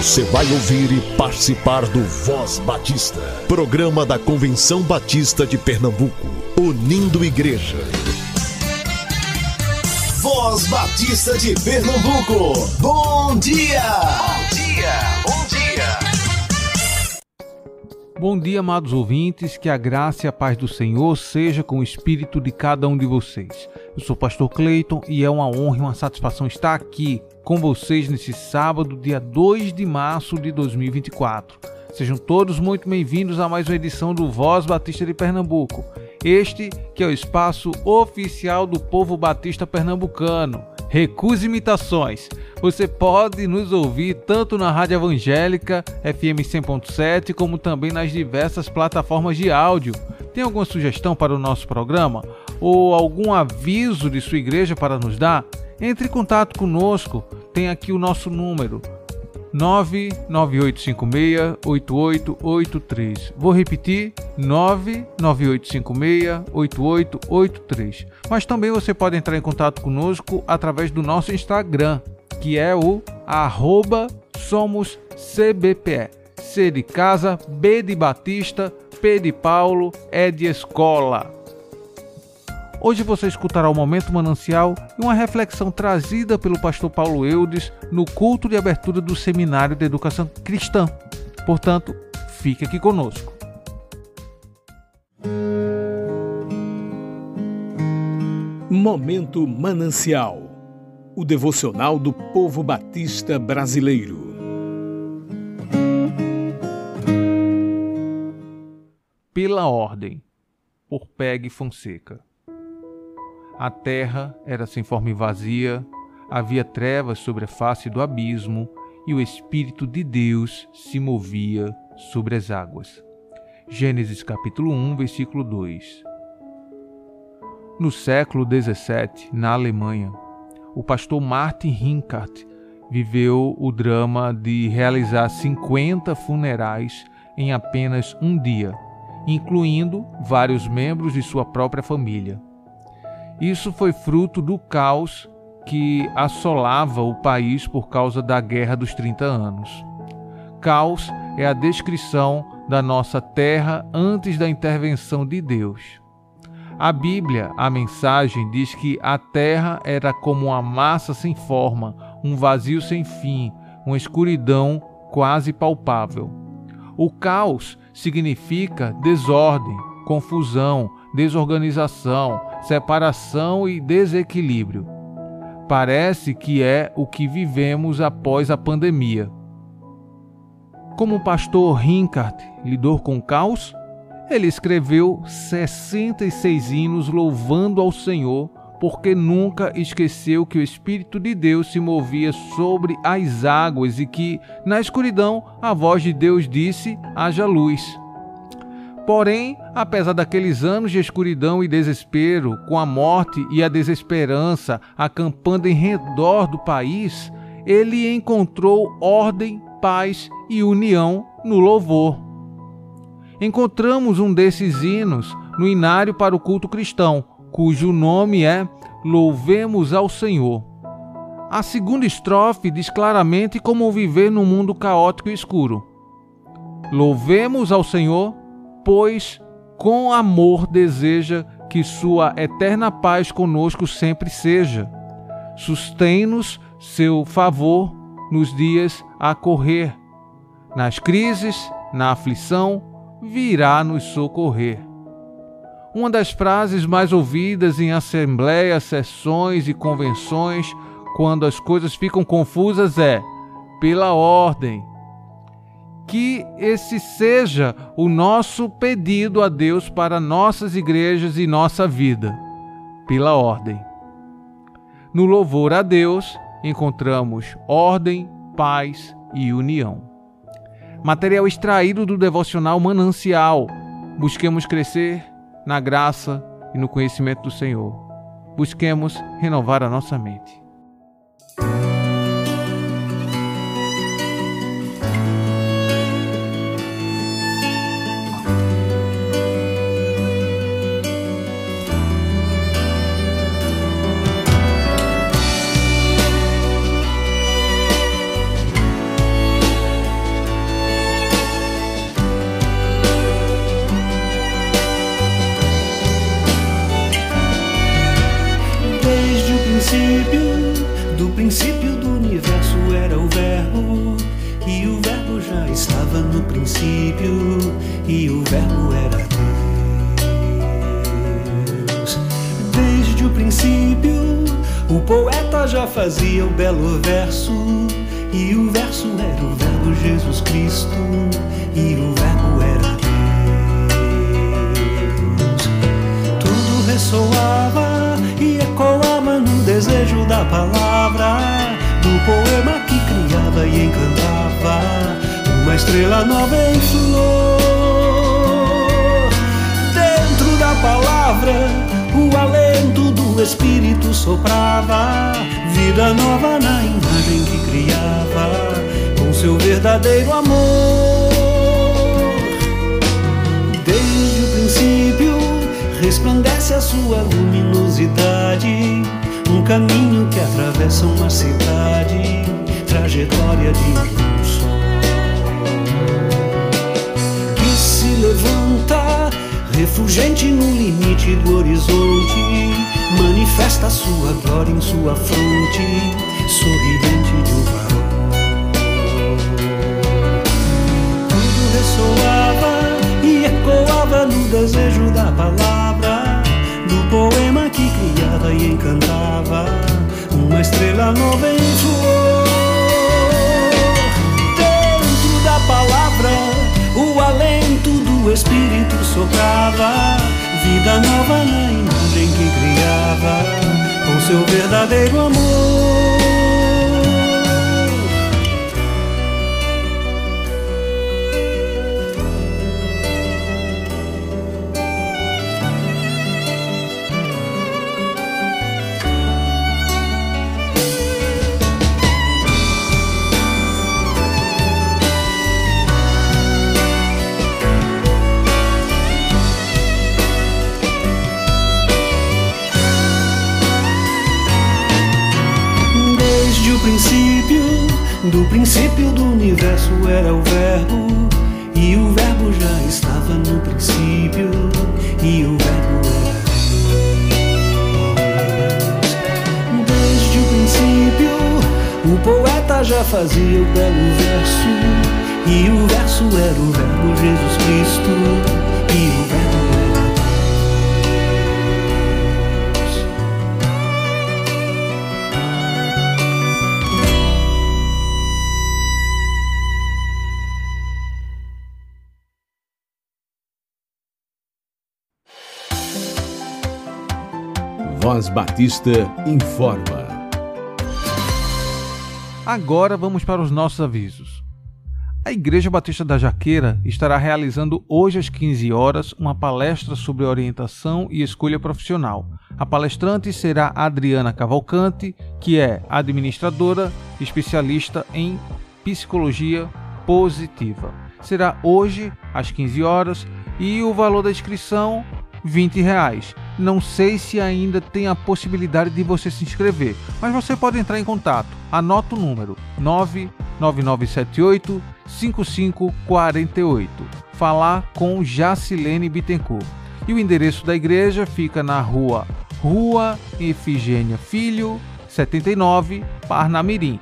Você vai ouvir e participar do Voz Batista, programa da Convenção Batista de Pernambuco, unindo igreja. Voz Batista de Pernambuco, bom dia! Bom dia, bom dia! Bom dia, amados ouvintes, que a graça e a paz do Senhor seja com o espírito de cada um de vocês. Eu sou o pastor Cleiton e é uma honra e uma satisfação estar aqui com vocês nesse sábado, dia 2 de março de 2024. Sejam todos muito bem-vindos a mais uma edição do Voz Batista de Pernambuco. Este que é o espaço oficial do povo batista pernambucano. Recuse imitações. Você pode nos ouvir tanto na Rádio Evangélica FM 100.7 como também nas diversas plataformas de áudio. Tem alguma sugestão para o nosso programa ou algum aviso de sua igreja para nos dar? Entre em contato conosco, tem aqui o nosso número 998568883. Vou repetir: 998568883. Mas também você pode entrar em contato conosco através do nosso Instagram, que é o somoscbpe. C de casa, B de Batista, P de Paulo, E de escola. Hoje você escutará o Momento Manancial e uma reflexão trazida pelo pastor Paulo Eudes no culto de abertura do Seminário de Educação Cristã. Portanto, fique aqui conosco. Momento Manancial o devocional do povo batista brasileiro. Pela ordem, por Peg Fonseca. A terra era sem forma e vazia, havia trevas sobre a face do abismo e o Espírito de Deus se movia sobre as águas. Gênesis capítulo 1, versículo 2. No século 17, na Alemanha, o pastor Martin Hinkart viveu o drama de realizar 50 funerais em apenas um dia, incluindo vários membros de sua própria família. Isso foi fruto do caos que assolava o país por causa da Guerra dos 30 Anos. Caos é a descrição da nossa terra antes da intervenção de Deus. A Bíblia, a mensagem, diz que a terra era como uma massa sem forma, um vazio sem fim, uma escuridão quase palpável. O caos significa desordem, confusão, desorganização, separação e desequilíbrio. Parece que é o que vivemos após a pandemia. Como o pastor Rinkart lidou com o caos? Ele escreveu 66 hinos louvando ao Senhor, porque nunca esqueceu que o Espírito de Deus se movia sobre as águas e que, na escuridão, a voz de Deus disse: haja luz. Porém, apesar daqueles anos de escuridão e desespero, com a morte e a desesperança acampando em redor do país, ele encontrou ordem, paz e união no louvor. Encontramos um desses hinos no inário para o culto cristão, cujo nome é Louvemos ao Senhor. A segunda estrofe diz claramente como viver num mundo caótico e escuro. Louvemos ao Senhor pois com amor deseja que sua eterna paz conosco sempre seja. Sustém-nos seu favor nos dias a correr. Nas crises, na aflição, virá nos socorrer. Uma das frases mais ouvidas em assembleias, sessões e convenções, quando as coisas ficam confusas, é: pela ordem, que esse seja o nosso pedido a Deus para nossas igrejas e nossa vida, pela ordem. No louvor a Deus, encontramos ordem, paz e união. Material extraído do devocional Manancial. Busquemos crescer na graça e no conhecimento do Senhor. Busquemos renovar a nossa mente. Princípio do universo era o Verbo, e o Verbo já estava no princípio, e o Verbo era Deus. Desde o princípio, o poeta já fazia o belo verso, e o verso era o Verbo Jesus Cristo, e o Verbo era Deus. Tudo ressoava e ecoava no desejo da palavra, do poema que criava e encantava, uma estrela nova em flor. Dentro da palavra, o alento do Espírito soprava, vida nova na imagem que criava, com seu verdadeiro amor. Resplandece a sua luminosidade, um caminho que atravessa uma cidade, trajetória de um sol que se levanta, refulgente no limite do horizonte, manifesta sua glória em sua fronte, sorridente de um farol. Tudo ressoava e ecoava no desejo da palavra, e encantava, uma estrela nova em flor. Dentro da palavra, o alento do Espírito soprava, vida nova na imagem que criava, com seu verdadeiro amor. Era o Verbo, e o Verbo já estava no princípio, e o Verbo era Deus. Desde o princípio, o poeta já fazia o belo verso, e o verso era o Verbo Voz Batista informa. Agora vamos para os nossos avisos. A Igreja Batista da Jaqueira estará realizando hoje às 15 horas uma palestra sobre orientação e escolha profissional. A palestrante será Adriana Cavalcante, que é administradora especialista em psicologia positiva. Será hoje às 15 horas e o valor da inscrição 20 reais. Não sei se ainda tem a possibilidade de você se inscrever, mas você pode entrar em contato. Anota o número 99978 5548. Falar com Jacilene Bittencourt. E o endereço da igreja fica na rua Rua Efigênia Filho, 79, Parnamirim.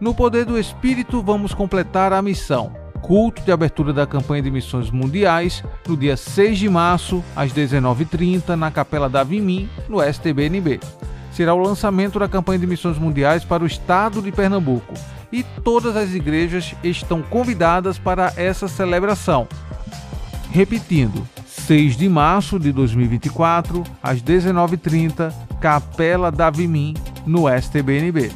No Poder do Espírito, vamos completar a missão. Culto de abertura da campanha de missões mundiais no dia 6 de março, às 19h30, na Capela da Vimim, no STBNB. Será o lançamento da campanha de missões mundiais para o estado de Pernambuco e todas as igrejas estão convidadas para essa celebração. Repetindo, 6 de março de 2024, às 19h30, Capela da Vimim, no STBNB.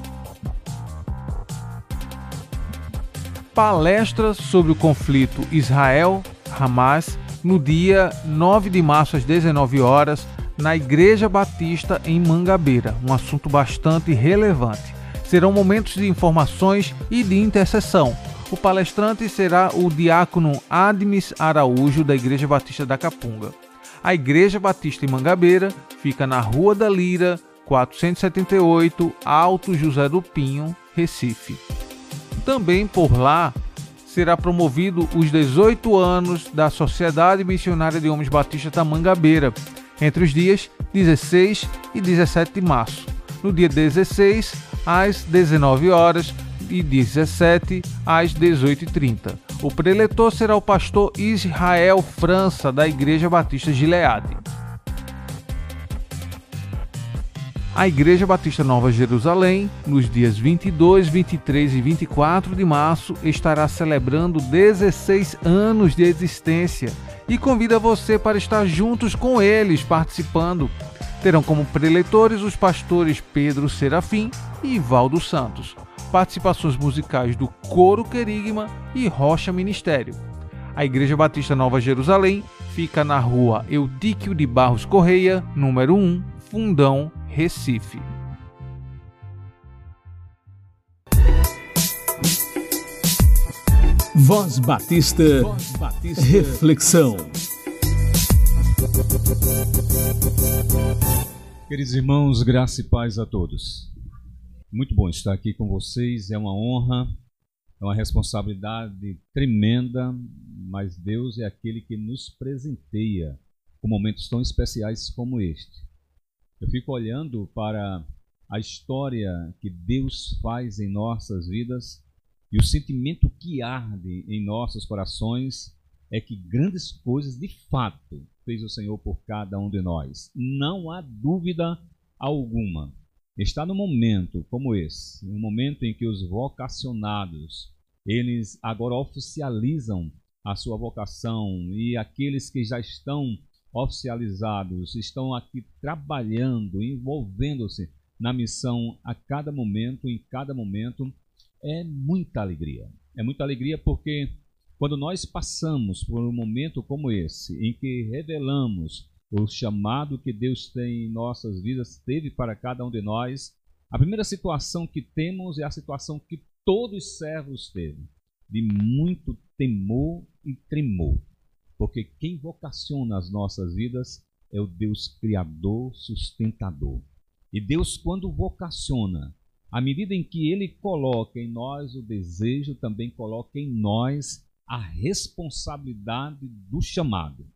Palestra sobre o conflito Israel-Hamas no dia 9 de março às 19 horas na Igreja Batista em Mangabeira, um assunto bastante relevante. Serão momentos de informações e de intercessão. O palestrante será o diácono Admis Araújo da Igreja Batista da Capunga. A Igreja Batista em Mangabeira fica na Rua da Lira, 478, Alto José do Pinho, Recife. Também por lá será promovido os 18 anos da Sociedade Missionária de Homens Batistas da Mangabeira, entre os dias 16 e 17 de março, no dia 16, às 19 horas e 17 às 18h30. O preletor será o pastor Israel França, da Igreja Batista Gileade. A Igreja Batista Nova Jerusalém, nos dias 22, 23 e 24 de março, estará celebrando 16 anos de existência e convida você para estar juntos com eles participando. Terão como preletores os pastores Pedro Serafim e Valdo Santos. Participações musicais do Coro Querigma e Rocha Ministério. A Igreja Batista Nova Jerusalém fica na rua Eudíquio de Barros Correia, número 1, Fundão, Recife. Voz Batista, Voz Batista. Reflexão. Queridos irmãos, graça e paz a todos. Muito bom estar aqui com vocês, é uma honra, é uma responsabilidade tremenda, mas Deus é aquele que nos presenteia com momentos tão especiais como este. Eu fico olhando para a história que Deus faz em nossas vidas e o sentimento que arde em nossos corações é que grandes coisas de fato fez o Senhor por cada um de nós. Não há dúvida alguma. Está no momento como esse, um momento em que os vocacionados, eles agora oficializam a sua vocação e aqueles que já estão oficializados estão aqui trabalhando, envolvendo-se na missão a cada momento, em cada momento, é muita alegria. É muita alegria porque quando nós passamos por um momento como esse, em que revelamos o chamado que Deus tem em nossas vidas, teve para cada um de nós, a primeira situação que temos é a situação que todos os servos teve, de muito temor e tremor. Porque quem vocaciona as nossas vidas é o Deus Criador, sustentador. E Deus, quando vocaciona, à medida em que Ele coloca em nós o desejo, também coloca em nós a responsabilidade do chamado.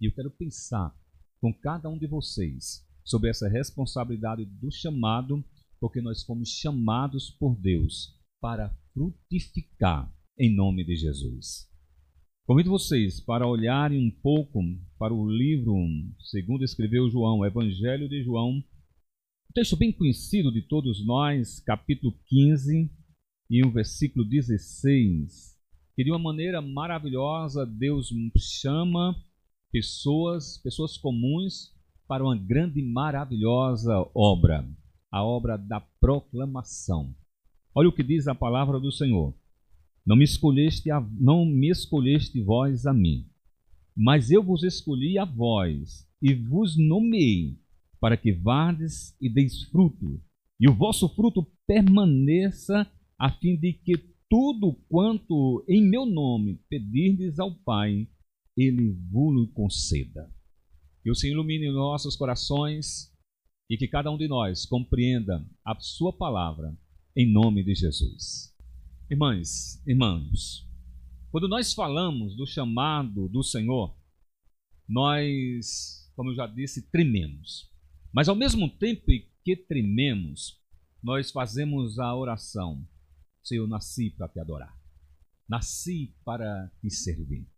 E eu quero pensar com cada um de vocês sobre essa responsabilidade do chamado, porque nós fomos chamados por Deus para frutificar em nome de Jesus. Convido vocês para olharem um pouco para o livro, segundo escreveu João, Evangelho de João, um texto bem conhecido de todos nós, capítulo 15 e o versículo 16, que de uma maneira maravilhosa Deus chama pessoas, pessoas comuns, para uma grande e maravilhosa obra, a obra da proclamação. Olha o que diz a palavra do Senhor. Não me escolheste, a, não me escolheste vós a mim, mas eu vos escolhi a vós e vos nomeei para que vardes e deis fruto, e o vosso fruto permaneça, a fim de que tudo quanto em meu nome pedirdes ao Pai, ele vos conceda. Que o Senhor ilumine nossos corações e que cada um de nós compreenda a sua palavra em nome de Jesus. Irmãs, irmãos, quando nós falamos do chamado do Senhor, nós, como eu já disse, trememos. Mas ao mesmo tempo que trememos, nós fazemos a oração: Senhor, nasci para te adorar, nasci para te servir.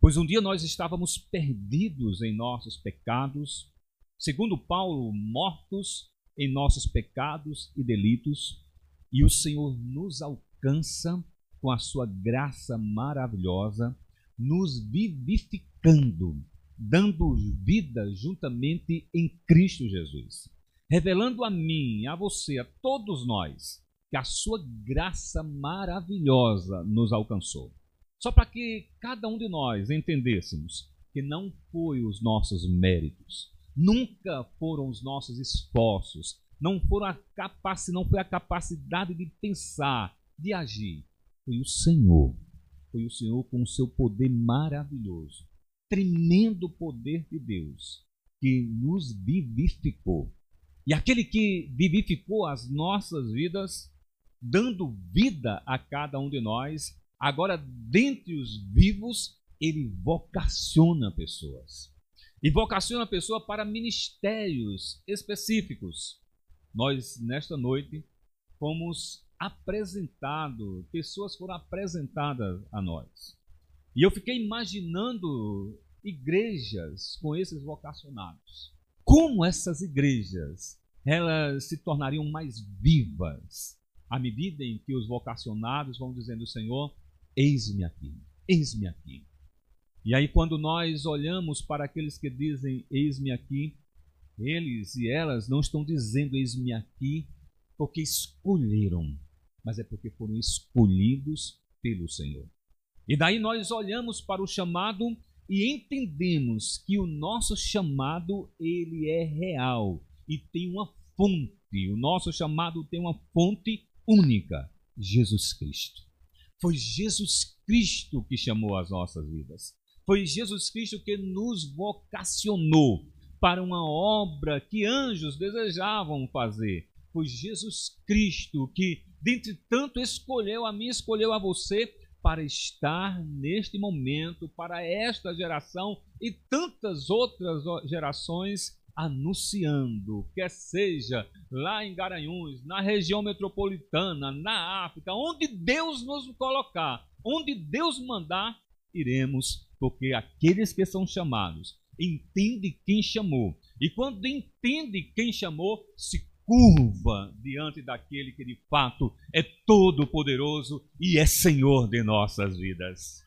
Pois um dia nós estávamos perdidos em nossos pecados, segundo Paulo, mortos em nossos pecados e delitos, e o Senhor nos alcançou alcança com a sua graça maravilhosa, nos vivificando, dando vida juntamente em Cristo Jesus, revelando a mim, a você, a todos nós, que a sua graça maravilhosa nos alcançou. Só para que cada um de nós entendêssemos que não foi os nossos méritos, nunca foram os nossos esforços, não foram a capacidade, não foi a capacidade de pensar, de agir foi o Senhor. Foi o Senhor com o seu poder maravilhoso, tremendo poder de Deus, que nos vivificou. E aquele que vivificou as nossas vidas, dando vida a cada um de nós, agora dentre os vivos, ele vocaciona pessoas. E vocaciona a pessoa para ministérios específicos. Nós, nesta noite, fomos apresentados, pessoas foram apresentadas a nós. E eu fiquei imaginando igrejas com esses vocacionados. Como essas igrejas elas se tornariam mais vivas à medida em que os vocacionados vão dizendo: Senhor, eis-me aqui, eis-me aqui. E aí, quando nós olhamos para aqueles que dizem: Eis-me aqui, eles e elas não estão dizendo: Eis-me aqui, porque escolheram, mas é porque foram escolhidos pelo Senhor. E daí nós olhamos para o chamado e entendemos que o nosso chamado ele é real e tem uma fonte. O nosso chamado tem uma fonte única, Jesus Cristo. Foi Jesus Cristo que chamou as nossas vidas. Foi Jesus Cristo que nos vocacionou para uma obra que anjos desejavam fazer. Foi Jesus Cristo que, dentre tanto, escolheu a mim, escolheu a você para estar neste momento, para esta geração e tantas outras gerações anunciando, quer seja lá em Garanhuns, na região metropolitana, na África, onde Deus nos colocar, onde Deus mandar, iremos, porque aqueles que são chamados entendem quem chamou. E quando entende quem chamou, se curva diante daquele que de fato é todo poderoso e é Senhor de nossas vidas.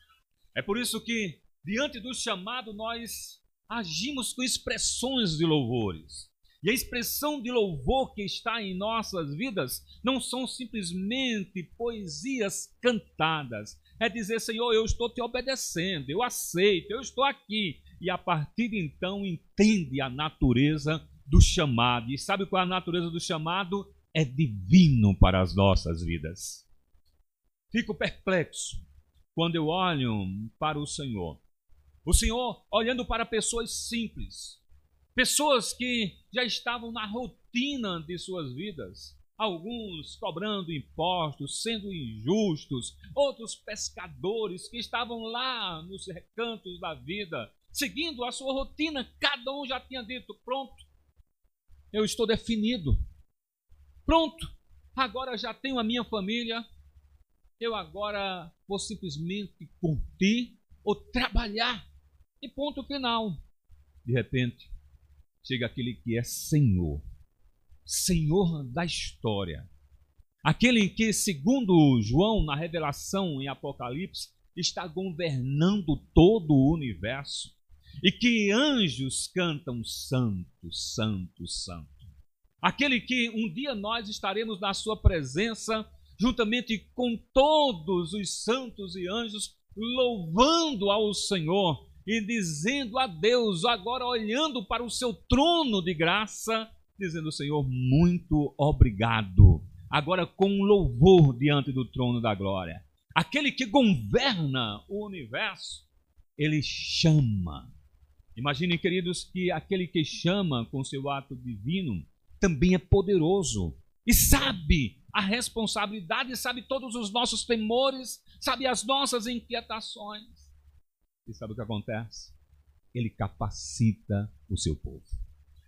É por isso que diante do chamado nós agimos com expressões de louvores. E a expressão de louvor que está em nossas vidas não são simplesmente poesias cantadas. É dizer, Senhor, eu estou te obedecendo, eu aceito, eu estou aqui. E a partir de então entende a natureza do chamado. E sabe qual é a natureza do chamado? É divino para as nossas vidas. Fico perplexo quando eu olho para o Senhor o Senhor olhando para pessoas simples, pessoas que já estavam na rotina de suas vidas, alguns cobrando impostos, sendo injustos, outros pescadores que estavam lá nos recantos da vida, seguindo a sua rotina, cada um já tinha dito: pronto, eu estou definido, pronto, agora já tenho a minha família, eu agora vou simplesmente curtir ou trabalhar. E ponto final. De repente, chega aquele que é Senhor, Senhor da história. Aquele que, segundo João, na revelação em Apocalipse, está governando todo o universo e que anjos cantam santo, santo, santo. Aquele que um dia nós estaremos na sua presença, juntamente com todos os santos e anjos, louvando ao Senhor e dizendo a Deus, agora olhando para o seu trono de graça, dizendo: Senhor, muito obrigado. Agora com louvor diante do trono da glória. Aquele que governa o universo, ele chama. Imaginem, queridos, que aquele que chama com seu ato divino também é poderoso e sabe a responsabilidade, sabe todos os nossos temores, sabe as nossas inquietações. E sabe o que acontece? Ele capacita o seu povo.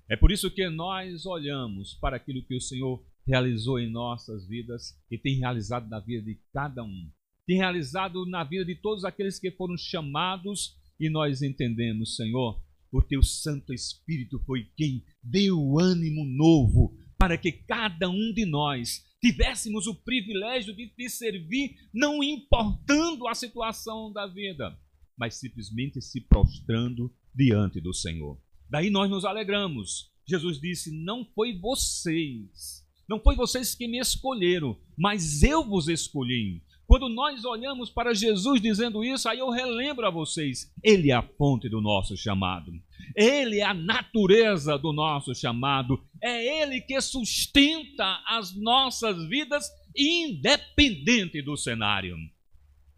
É por isso que nós olhamos para aquilo que o Senhor realizou em nossas vidas e tem realizado na vida de cada um. Tem realizado na vida de todos aqueles que foram chamados e nós entendemos, Senhor, o teu Santo Espírito foi quem deu ânimo novo para que cada um de nós tivéssemos o privilégio de te servir, não importando a situação da vida mas simplesmente se prostrando diante do Senhor. Daí nós nos alegramos. Jesus disse: Não foi vocês, não foi vocês que me escolheram, mas eu vos escolhi. Quando nós olhamos para Jesus dizendo isso, aí eu relembro a vocês: Ele é a fonte do nosso chamado, Ele é a natureza do nosso chamado, é Ele que sustenta as nossas vidas, independente do cenário.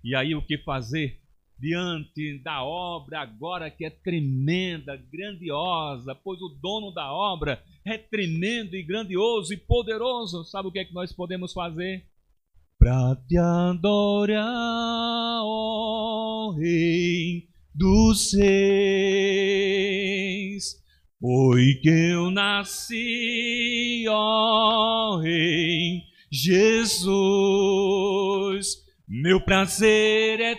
E aí o que fazer? diante da obra agora que é tremenda, grandiosa, pois o dono da obra é tremendo e grandioso e poderoso. Sabe o que é que nós podemos fazer? Para te adorar, ó Rei dos Reis, Foi que eu nasci, ó Rei Jesus. Meu prazer é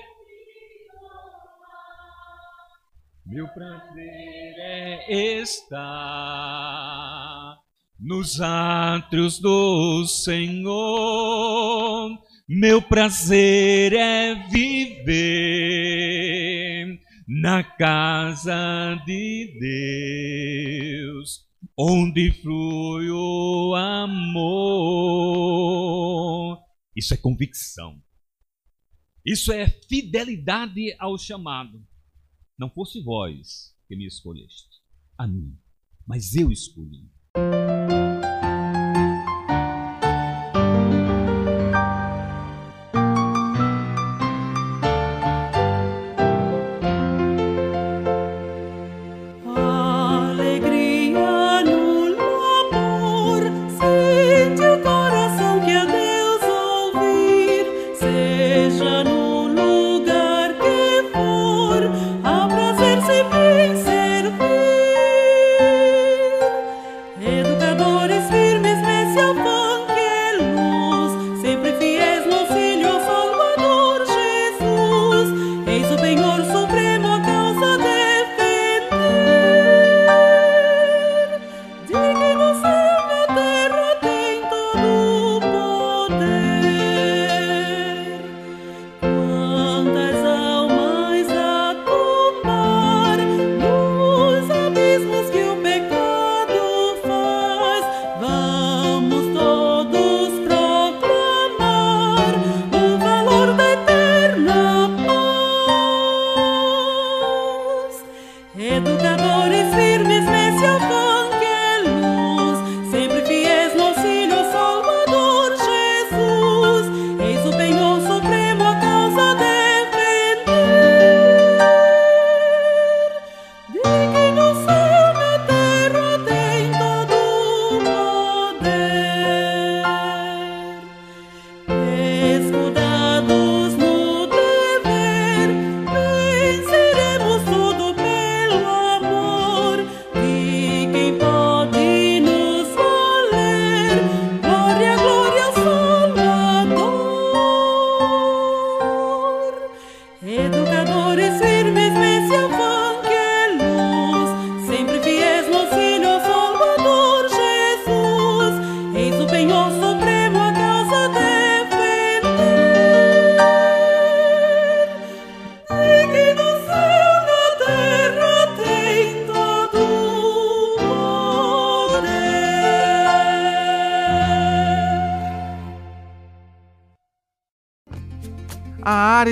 Meu prazer é estar nos átrios do Senhor. Meu prazer é viver na casa de Deus, onde flui o amor. Isso é convicção. Isso é fidelidade ao chamado. Não fosse vós que me escolheste, a mim, mas eu escolhi. Área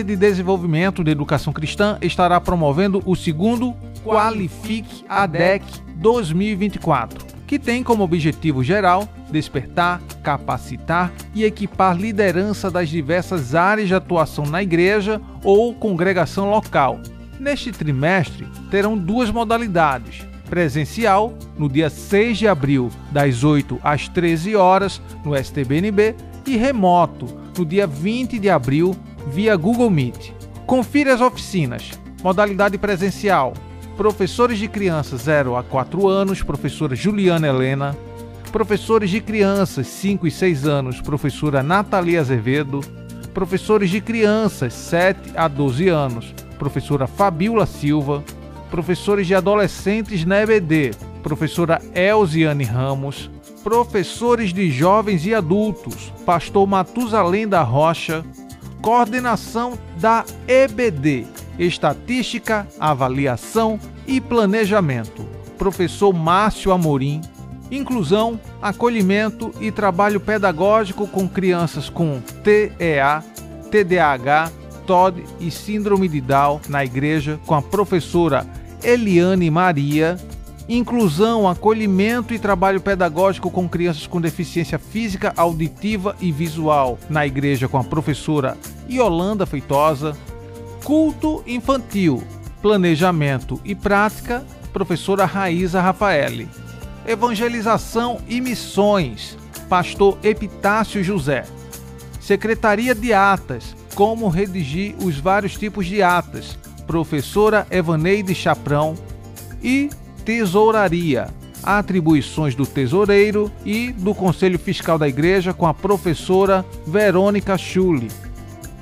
de desenvolvimento de educação cristã estará promovendo o segundo Qualifique ADEC 2024, que tem como objetivo geral despertar, capacitar e equipar liderança das diversas áreas de atuação na igreja ou congregação local. Neste trimestre, terão duas modalidades: presencial, no dia 6 de abril, das 8 às 13 horas, no STBNB, e remoto, no dia 20 de abril, via Google Meet. Confira as oficinas. Modalidade presencial. Professores de crianças 0 a 4 anos, professora Juliana Helena. Professores de crianças 5 e 6 anos, professora Natalia Azevedo. Professores de crianças 7 a 12 anos, professora Fabiola Silva. Professores de adolescentes na EBD, professora Elziane Ramos. Professores de jovens e adultos, pastor Matusalém da Rocha, coordenação da EBD, Estatística, Avaliação e Planejamento, professor Márcio Amorim, inclusão, acolhimento e trabalho pedagógico com crianças com TEA, TDAH, TOD e Síndrome de Down na igreja com a professora Eliane Maria, inclusão, acolhimento e trabalho pedagógico com crianças com deficiência física, auditiva e visual. Na igreja com a professora Yolanda Feitosa, culto infantil, planejamento e prática, professora Raíza Rafaeli, evangelização e missões, pastor Epitácio José, secretaria de atas, como redigir os vários tipos de atas, professora Evaneide Chaprão e tesouraria, atribuições do tesoureiro e do Conselho Fiscal da Igreja com a professora Verônica Schulli.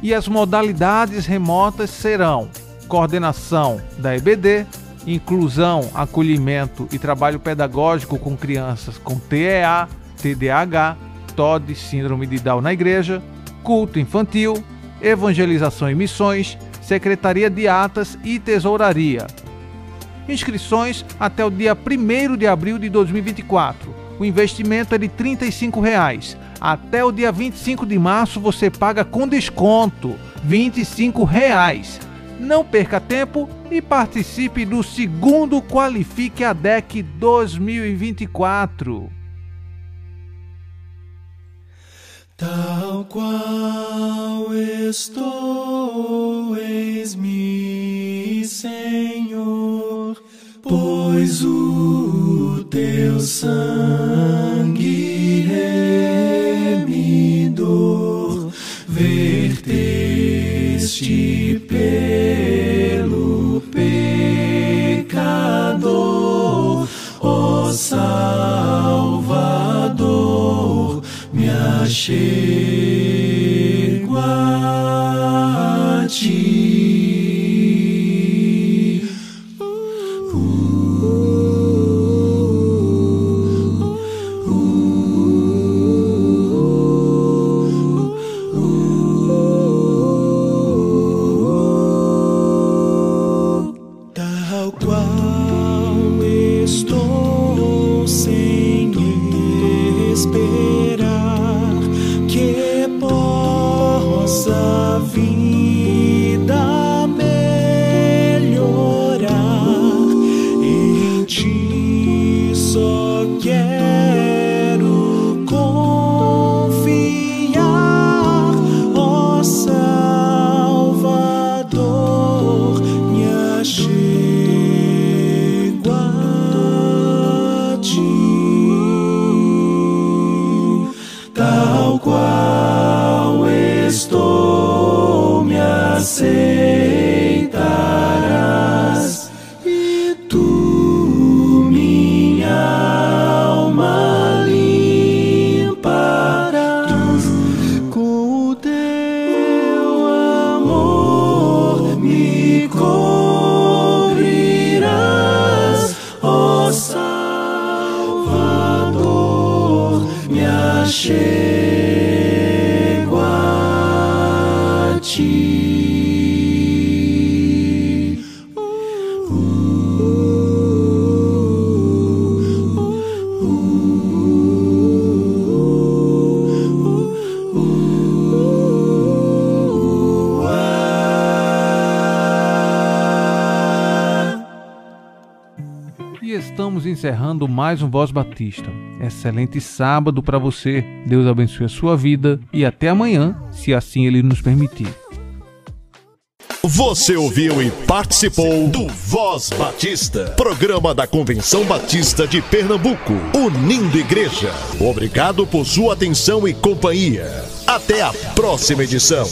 E as modalidades remotas serão coordenação da EBD, inclusão, acolhimento e trabalho pedagógico com crianças com TEA, TDAH, TOD, Síndrome de Down na igreja, culto infantil, evangelização e missões, secretaria de atas e tesouraria. Inscrições até o dia 1 de abril de 2024. O investimento é de 35 reais. Até o dia 25 de março você paga com desconto 25 reais. Não perca tempo e participe do segundo Qualifique a DEC 2024. Tal qual estou, eis-me, Senhor, pois o teu sangue me encerrando mais um Voz Batista. Excelente sábado para você. Deus abençoe a sua vida e até amanhã, se assim ele nos permitir. Você ouviu e participou do Voz Batista, programa da Convenção Batista de Pernambuco, unindo igreja. Obrigado por sua atenção e companhia. Até a próxima edição.